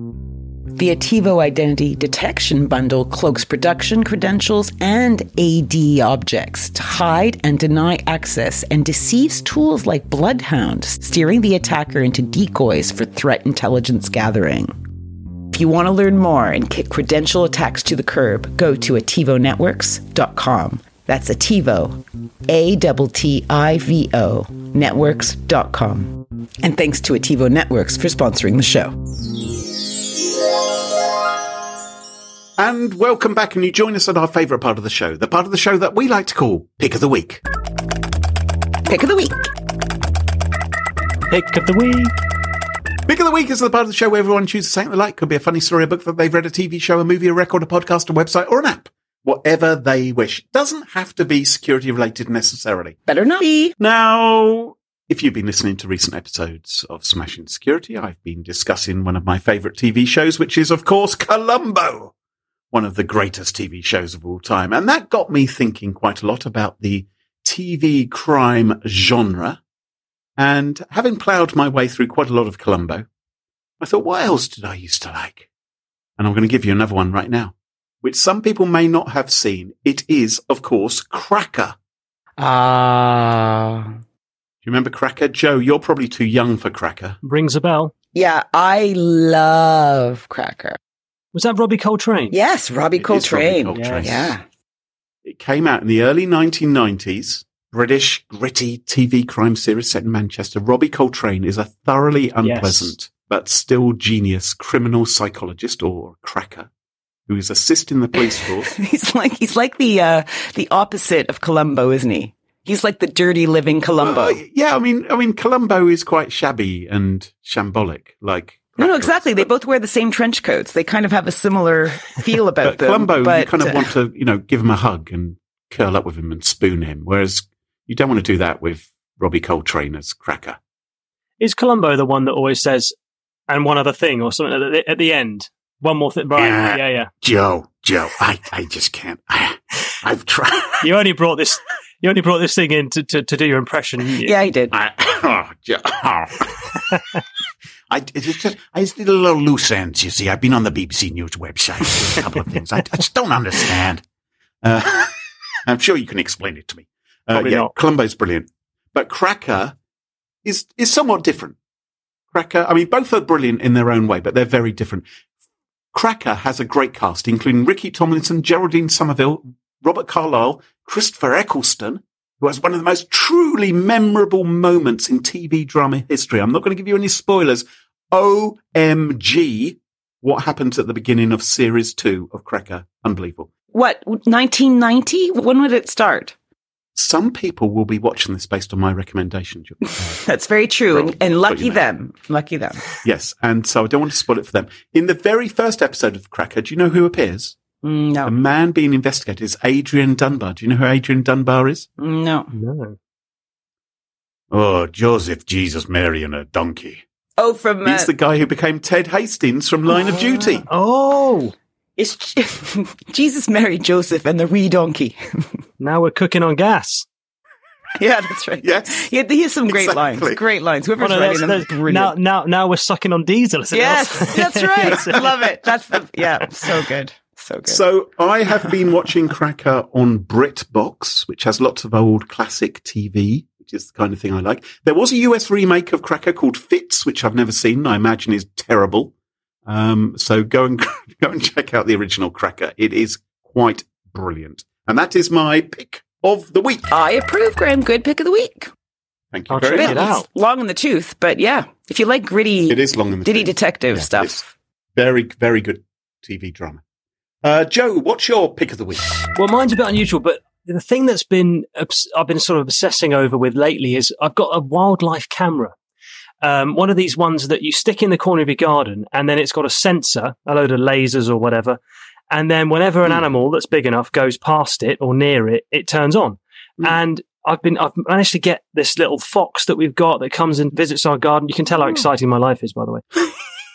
The Attivo Identity Detection Bundle cloaks production credentials and AD objects to hide and deny access and deceives tools like Bloodhound, steering the attacker into decoys for threat intelligence gathering. If you want to learn more and kick credential attacks to the curb, go to attivonetworks.com. That's Attivo, A T T I V O, networks.com. And thanks to Attivo Networks for sponsoring the show. And welcome back, and you join us at our favourite part of the show, the part of the show that we like to call Pick of the Week. Pick of the week. Pick of the week. Pick of the Week is the part of the show where everyone chooses something they like. Could be a funny story, a book that they've read, a TV show, a movie, a record, a podcast, a website, or an app. Whatever they wish. Doesn't have to be security related necessarily. Better not be. Now, if you've been listening to recent episodes of Smashing Security, I've been discussing one of my favourite TV shows, which is, of course, Columbo, one of the greatest TV shows of all time. And that got me thinking quite a lot about the TV crime genre. And having ploughed my way through quite a lot of Columbo, I thought, what else did I used to like? And I'm going to give you another one right now, which some people may not have seen. It is, of course, Cracker. Ah. Do you remember Cracker? Joe, you're probably too young for Cracker. Rings a bell. yeah, I love Cracker. Was that Robbie Coltrane? Yes, Robbie It is Robbie Coltrane. Coltrane. Yeah. It came out in the early 1990s. British gritty TV crime series set in Manchester. Robbie Coltrane is a thoroughly unpleasant but still genius criminal psychologist or cracker who is assisting the police (laughs) force. He's like he's like the uh the opposite of Columbo, isn't he? He's like the dirty living Columbo. Uh, yeah, I mean, I mean, Columbo is quite shabby and shambolic, like No, no, exactly. They both wear the same trench coats. They kind of have a similar (laughs) feel about But them. Columbo, but, you kind of uh, want to, you know, give him a hug and curl up with him and spoon him, whereas you don't want to do that with Robbie Coltrane as Cracker. Is Columbo the one that always says, and one other thing or something at the, at the end? One more thing. Right. Yeah. Yeah, yeah. Joe, Joe, I, I just can't. I, I've tried. (laughs) You only brought this. You only brought this thing in to, to, to do your impression. you? yeah, I did. I, oh, Joe. oh. (laughs) I, it's just, I just did a little loose ends, you see. I've been on the BBC News website, a couple of things. I, I just don't understand. Uh, (laughs) I'm sure you can explain it to me. Uh, Probably yeah, not. Columbo's brilliant. But Cracker is, is somewhat different. Cracker, I mean, both are brilliant in their own way, but they're very different. Cracker has a great cast, including Ricky Tomlinson, Geraldine Somerville, Robert Carlyle, Christopher Eccleston, who has one of the most truly memorable moments in TV drama history. I'm not going to give you any spoilers. OMG. What happens at the beginning of series two of Cracker? Unbelievable. What, 1990? When would it start? Some people will be watching this based on my recommendation. Uh, (laughs) That's very true. Well, and, and lucky them. Lucky them. yes. And so I don't want to spoil it for them. In the very first episode of Cracker, do you know who appears? Mm, The man being investigated is Adrian Dunbar. Do you know who Adrian Dunbar is? no. No. Oh, Joseph, Jesus, Mary, and a donkey. Oh, from, uh, He's the guy who became Ted Hastings from Line of Duty. Oh, it's (laughs) Jesus, Mary, Joseph, and the wee donkey. (laughs) now we're cooking on gas. yeah, that's right. Yes. He, he has some great Exactly. lines. Great lines. Whoever's no, writing them, that's- brilliant. now, now, now we're sucking on diesel. isn't yes, that's (laughs) right. Love it. That's the, yeah, so good. So good. So I have been watching Cracker on BritBox, which has lots of old classic TV, which is the kind of thing I like. There was a US remake of Cracker called Fitz, which I've never seen. I imagine is terrible. Um, so go and (laughs) go and check out the original Cracker. It is quite brilliant, and that is my pick of the week. I approve, Graham. Good pick of the week. Thank you I'll very check much. it out. It's long in the tooth, but yeah, if you like gritty, It is long in the ditty tooth. detective Yeah, stuff. Very, very good TV drama. Uh, Joe, what's your pick of the week? Well, mine's a bit unusual, but the thing that's been I've been sort of obsessing over with lately is I've got a wildlife camera. Um, one of these ones that you stick in the corner of your garden, and then it's got a sensor, a load of lasers or whatever, and then whenever an Hmm. animal that's big enough goes past it or near it, it turns on. Hmm. And I've been I've managed to get this little fox that we've got that comes and visits our garden. You can tell how Hmm. exciting my life is, by the way. (laughs)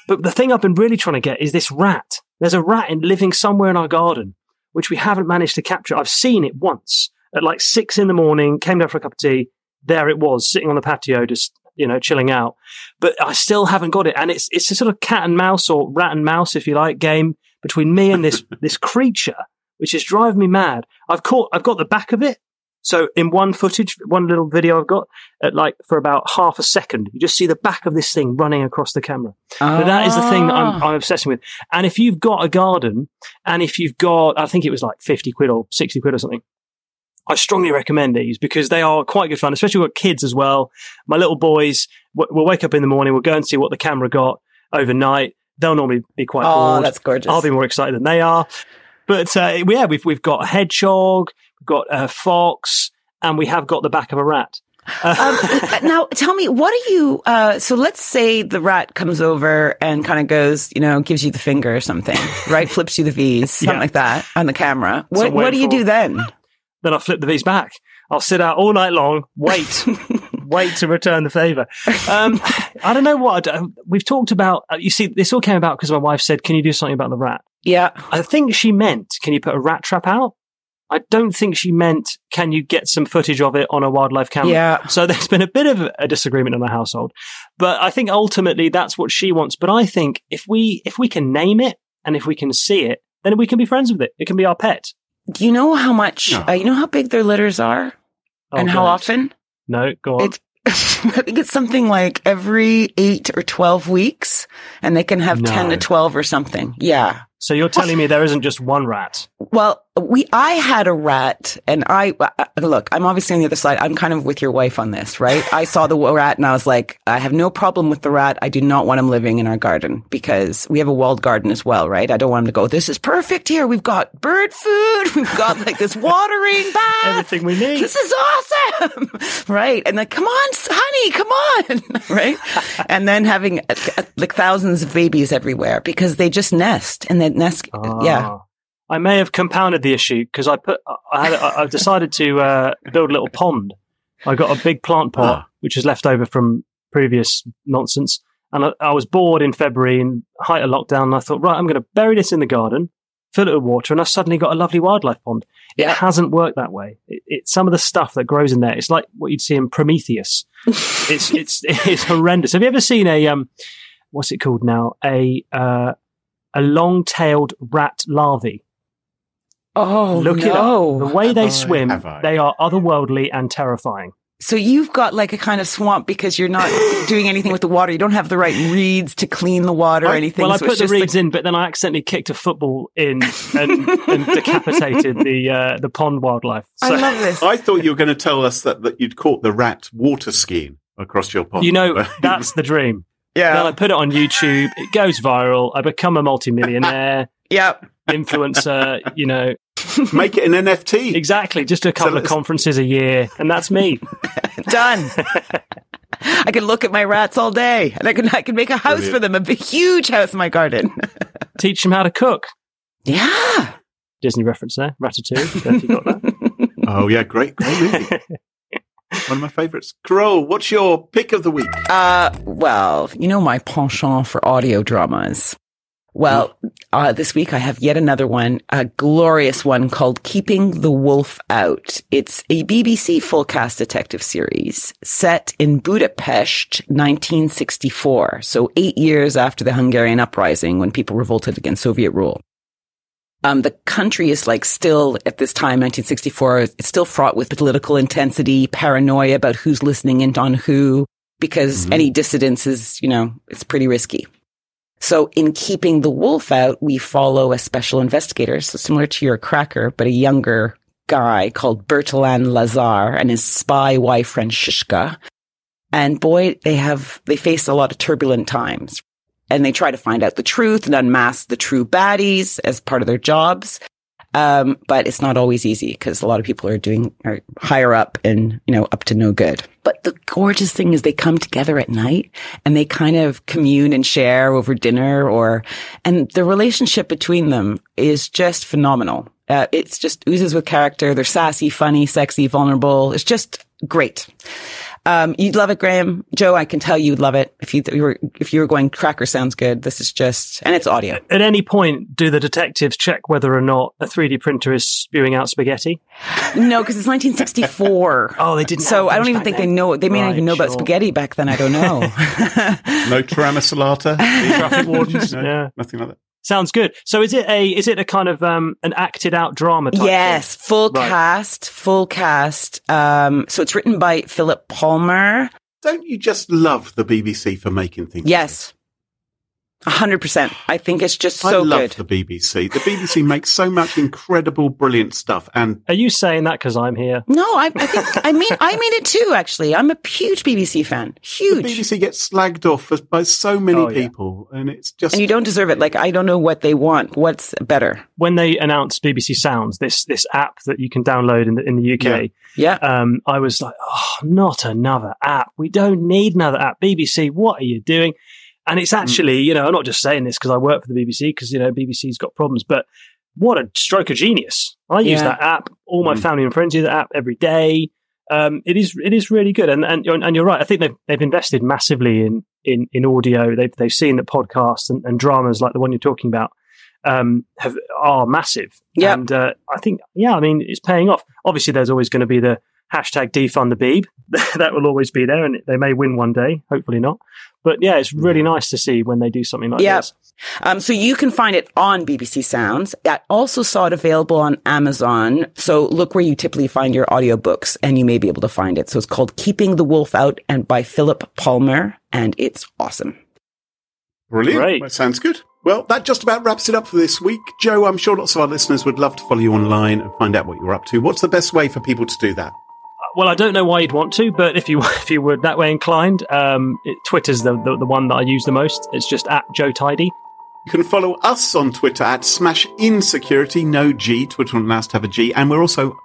but the thing I've been really trying to get is this rat. There's a rat in, living somewhere in our garden, which we haven't managed to capture. I've seen it once at like six in the morning, came down for a cup of tea. There it was, sitting on the patio, just, you know, chilling out. But I still haven't got it. And it's, it's a sort of cat and mouse or rat and mouse, if you like, game between me and this, (laughs) this creature, which is driving me mad. I've caught, I've got the back of it. So in one footage, one little video I've got, at like for about half a second, you just see the back of this thing running across the camera. But that is the thing that I'm, Ah. I'm obsessing with. And if you've got a garden and if you've got, I think it was like 50 quid or 60 quid or something, I strongly recommend these because they are quite good fun, especially with kids as well. My little boys w- will wake up in the morning, we'll go and see what the camera got overnight. They'll normally be quite Oh, bored. that's gorgeous. I'll be more excited than they are. But uh, yeah, we've, we've got a hedgehog, we've got a fox, and we have got the back of a rat. um, (laughs) now, tell me, what are you? Uh, so let's say the rat comes over and kind of goes, you know, gives you the finger or something, right? (laughs) Flips you the V's, something Yeah. like that on the camera. What, what do you do then? Then I'll flip the V's back. I'll sit out all night long, wait, (laughs) wait to return the favor. Um, I don't know what do. we've talked about. Uh, you see, this all came about because my wife said, "Can you do something about the rat?" Yeah. I think she meant, "Can you put a rat trap out?" I don't think she meant, "Can you get some footage of it on a wildlife camera?" Yeah. So there's been a bit of a disagreement in the household, but I think ultimately that's what she wants. But I think if we if we can name it and if we can see it, then we can be friends with it. It can be our pet. Do you know how much? No. Uh, you know how big their litters are Oh, and how often? No, go on. It's. (laughs) I think it's something like every eight or twelve weeks, and they can have ten to twelve or something. Yeah. So you're telling me (laughs) there isn't just one rat? Well, we I had a rat, and I look. I'm obviously on the other side. I'm kind of with your wife on this, right? I saw the rat, and I was like, I have no problem with the rat. I do not want him living in our garden because we have a walled garden as well, right? I don't want him to go. This is perfect here. We've got bird food. (laughs) We've got like this watering bath. Everything we need. This is awesome, (laughs) right? And like, come on, honey, come on, (laughs) right? and then having uh, uh, like thousands of babies everywhere because they just nest and they nest. Yeah. I may have compounded the issue because I put I had I- I've decided to uh, build a little pond. I got a big plant pot Ah. which is left over from previous nonsense, and I, I was bored in February in height of lockdown. And I thought, right, I'm going to bury this in the garden, fill it with water, and I suddenly got a lovely wildlife pond. Yeah. It hasn't worked that way. It, it's some of the stuff that grows in there. It's like what you'd see in Prometheus. (laughs) it's it's it's horrendous. Have you ever seen a um, what's it called now? A uh, a long-tailed rat larvae. Oh Look it no! up. The way Have they I? swim, they are otherworldly and terrifying. So you've got like a kind of swamp because you're not (laughs) doing anything with the water. You don't have the right reeds to clean the water or I- anything. well, I put the reeds like- in, but then I accidentally kicked a football in and, and decapitated the uh, the pond wildlife. I love this. I thought you were going to tell us that, that you'd caught the rat water skiing across your pond. you know, (laughs) that's the dream. Yeah. Then I yeah, put it on YouTube. It goes viral. I become a multimillionaire (laughs) yeah. influencer. You know, (laughs) Make it an NFT. exactly. Just a couple of conferences a year, and that's me. (laughs) Done. I can look at my rats all day, and I can I can make a house Brilliant. for them, a big, huge house in my garden. (laughs) Teach them how to cook. yeah. Disney reference there, Ratatouille. Don't if you got that. Oh yeah, great, great movie. One of my favourites. Carole, what's your pick of the week? Uh, well, you know my penchant for audio dramas. Well, uh, this week I have yet another one, a glorious one called Keeping the Wolf Out. It's a BBC full cast detective series set in Budapest, 1964. So eight years after the Hungarian uprising when people revolted against Soviet rule. Um, the country is like still at this time, 1964, it's still fraught with political intensity, paranoia about who's listening in on who, because any dissidence is, you know, it's pretty risky. So in keeping the wolf out, we follow a special investigator, so similar to your cracker, but a younger guy called Bertalan Lazar and his spy wife Francisca. And boy, they have, they face a lot of turbulent times and they try to find out the truth and unmask the true baddies as part of their jobs. Um, but it's not always easy because a lot of people are doing are higher up and you know up to no good. But the gorgeous thing is they come together at night and they kind of commune and share over dinner or and the relationship between them is just phenomenal. Uh, it's just oozes with character. They're sassy, funny, sexy, vulnerable. It's just great. Um, you'd love it, Graham. Joe, I can tell you'd love it if you, if you were if you were going. Cracker sounds good. This is just and it's audio. At any point, do the detectives check whether or not a 3D printer is spewing out spaghetti? No, because it's 1964. (laughs) Oh, they didn't. So I don't even think then. they know. They may not even know about spaghetti back then. I don't know. (laughs) No tramasalata? (laughs) Traffic wardens. No, yeah, Nothing like that. Sounds good. So is it a is it a kind of um an acted out drama? Type yes, thing? full Right. cast, full cast. Um, so it's written by Philip Palmer. Don't you just love the BBC for making things? Yes, hundred percent. I think it's just so I so love good. the BBC. The BBC (laughs) makes so much incredible, brilliant stuff, and Are you saying that because I'm here? No, I, I think I mean I mean it too. Actually, I'm a huge BBC fan. Huge. the Huge. BBC gets slagged off as- by so many Oh, yeah. people, and it's just and you don't deserve it. Like I don't know what they want. What's better? When they announced BBC Sounds, this this app that you can download in the in the UK, Yeah. um, I was like, oh, not another app. We don't need another app. BBC, what are you doing? And it's actually, you know, I'm not just saying this because I work for the BBC because, you know, BBC's got problems, but what a stroke of genius. I use that app. All my Mm. family and friends use that app every day. Um, it is, it is really good. And, and, you're- and you're right. I think they've, they've invested massively in, in, in audio. They've, they've seen that podcasts and, and dramas like the one you're talking about, um, have, are massive. Yep. And, uh, I think, yeah, I mean, it's paying off. Obviously, there's always going to be the hashtag defund the Beeb. (laughs) that will always be there and they may win one day. Hopefully not. But yeah, it's really nice to see when they do something like Yeah. this. Um, so you can find it on BBC Sounds. I also saw it available on Amazon. So look where you typically find your audiobooks and you may be able to find it. So it's called Keeping the Wolf Out and by Philip Palmer and it's awesome. brilliant. Great. That sounds good. Well, that just about wraps it up for this week. Joe, I'm sure lots of our listeners would love to follow you online and find out what you're up to. What's the best way for people to do that? Well, I don't know why you'd want to, but if you (laughs) if you were that way inclined, um, it, Twitter's the, the, the one that I use the most. It's just at Joe Tidy. You can follow us on Twitter at Smash Insecurity, no G. Twitter us to have a G, and we're also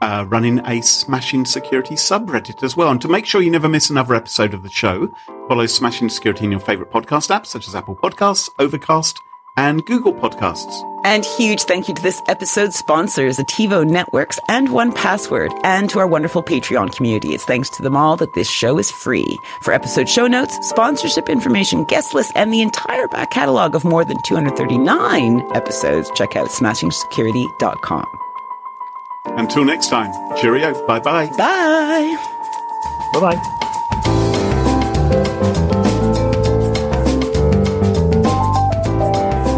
uh, running a Smashing Security subreddit as well. And to make sure you never miss another episode of the show, follow Smashing Security in your favourite podcast apps such as Apple Podcasts, Overcast, and Google Podcasts. And huge thank you to this episode's sponsors, Attivo Networks and 1Password, and to our wonderful Patreon community. It's thanks to them all that this show is free. For episode show notes, sponsorship information, guest lists, and the entire back catalog of more than 239 episodes, check out smashingsecurity.com. Until next time, cheerio. Bye-bye. Bye bye. Bye.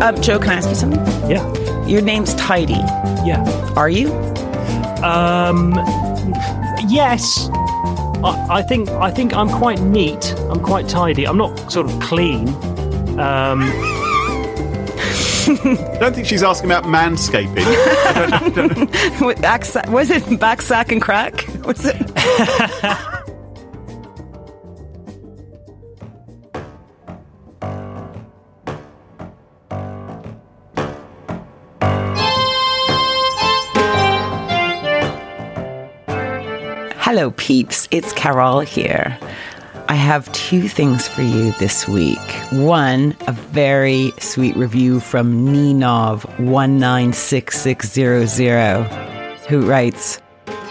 Um, Joe, can I ask you something? Yeah. Your name's Tidy. Yeah. Are you? Um, yes. I, I think I think I'm quite neat. I'm quite tidy. I'm not sort of clean. Um, I (laughs) don't think she's asking about manscaping. I don't, don't know. Back, was it back sack and crack? Was it? (laughs) Hello, peeps. It's Carole here. I have two things for you this week. One, a very sweet review from Ninov196600, who writes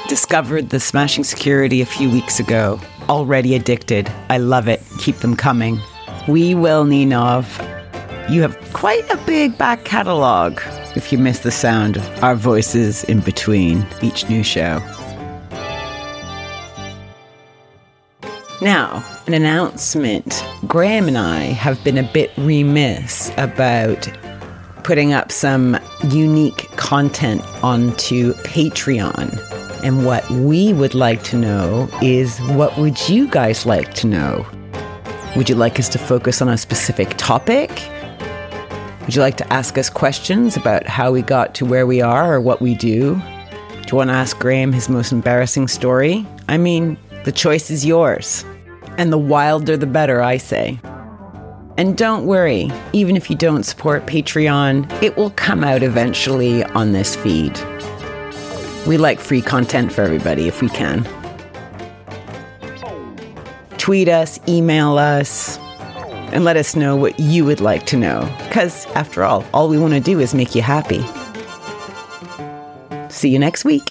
Discovered the smashing security a few weeks ago. Already addicted. I love it. Keep them coming. We will, Ninov. You have quite a big back catalog if you miss the sound of our voices in between each new show. Now, an announcement. Graham and I have been a bit remiss about putting up some unique content onto Patreon. And what we would like to know is what would you guys like to know? Would you like us to focus on a specific topic? Would you like to ask us questions about how we got to where we are or what we do? Do you want to ask Graham his most embarrassing story? I mean, the choice is yours. And the wilder the better, I say. And don't worry, even if you don't support Patreon, it will come out eventually on this feed. We like free content for everybody if we can. Tweet us, email us, and let us know what you would like to know. Because, after all, all we want to do is make you happy. See you next week.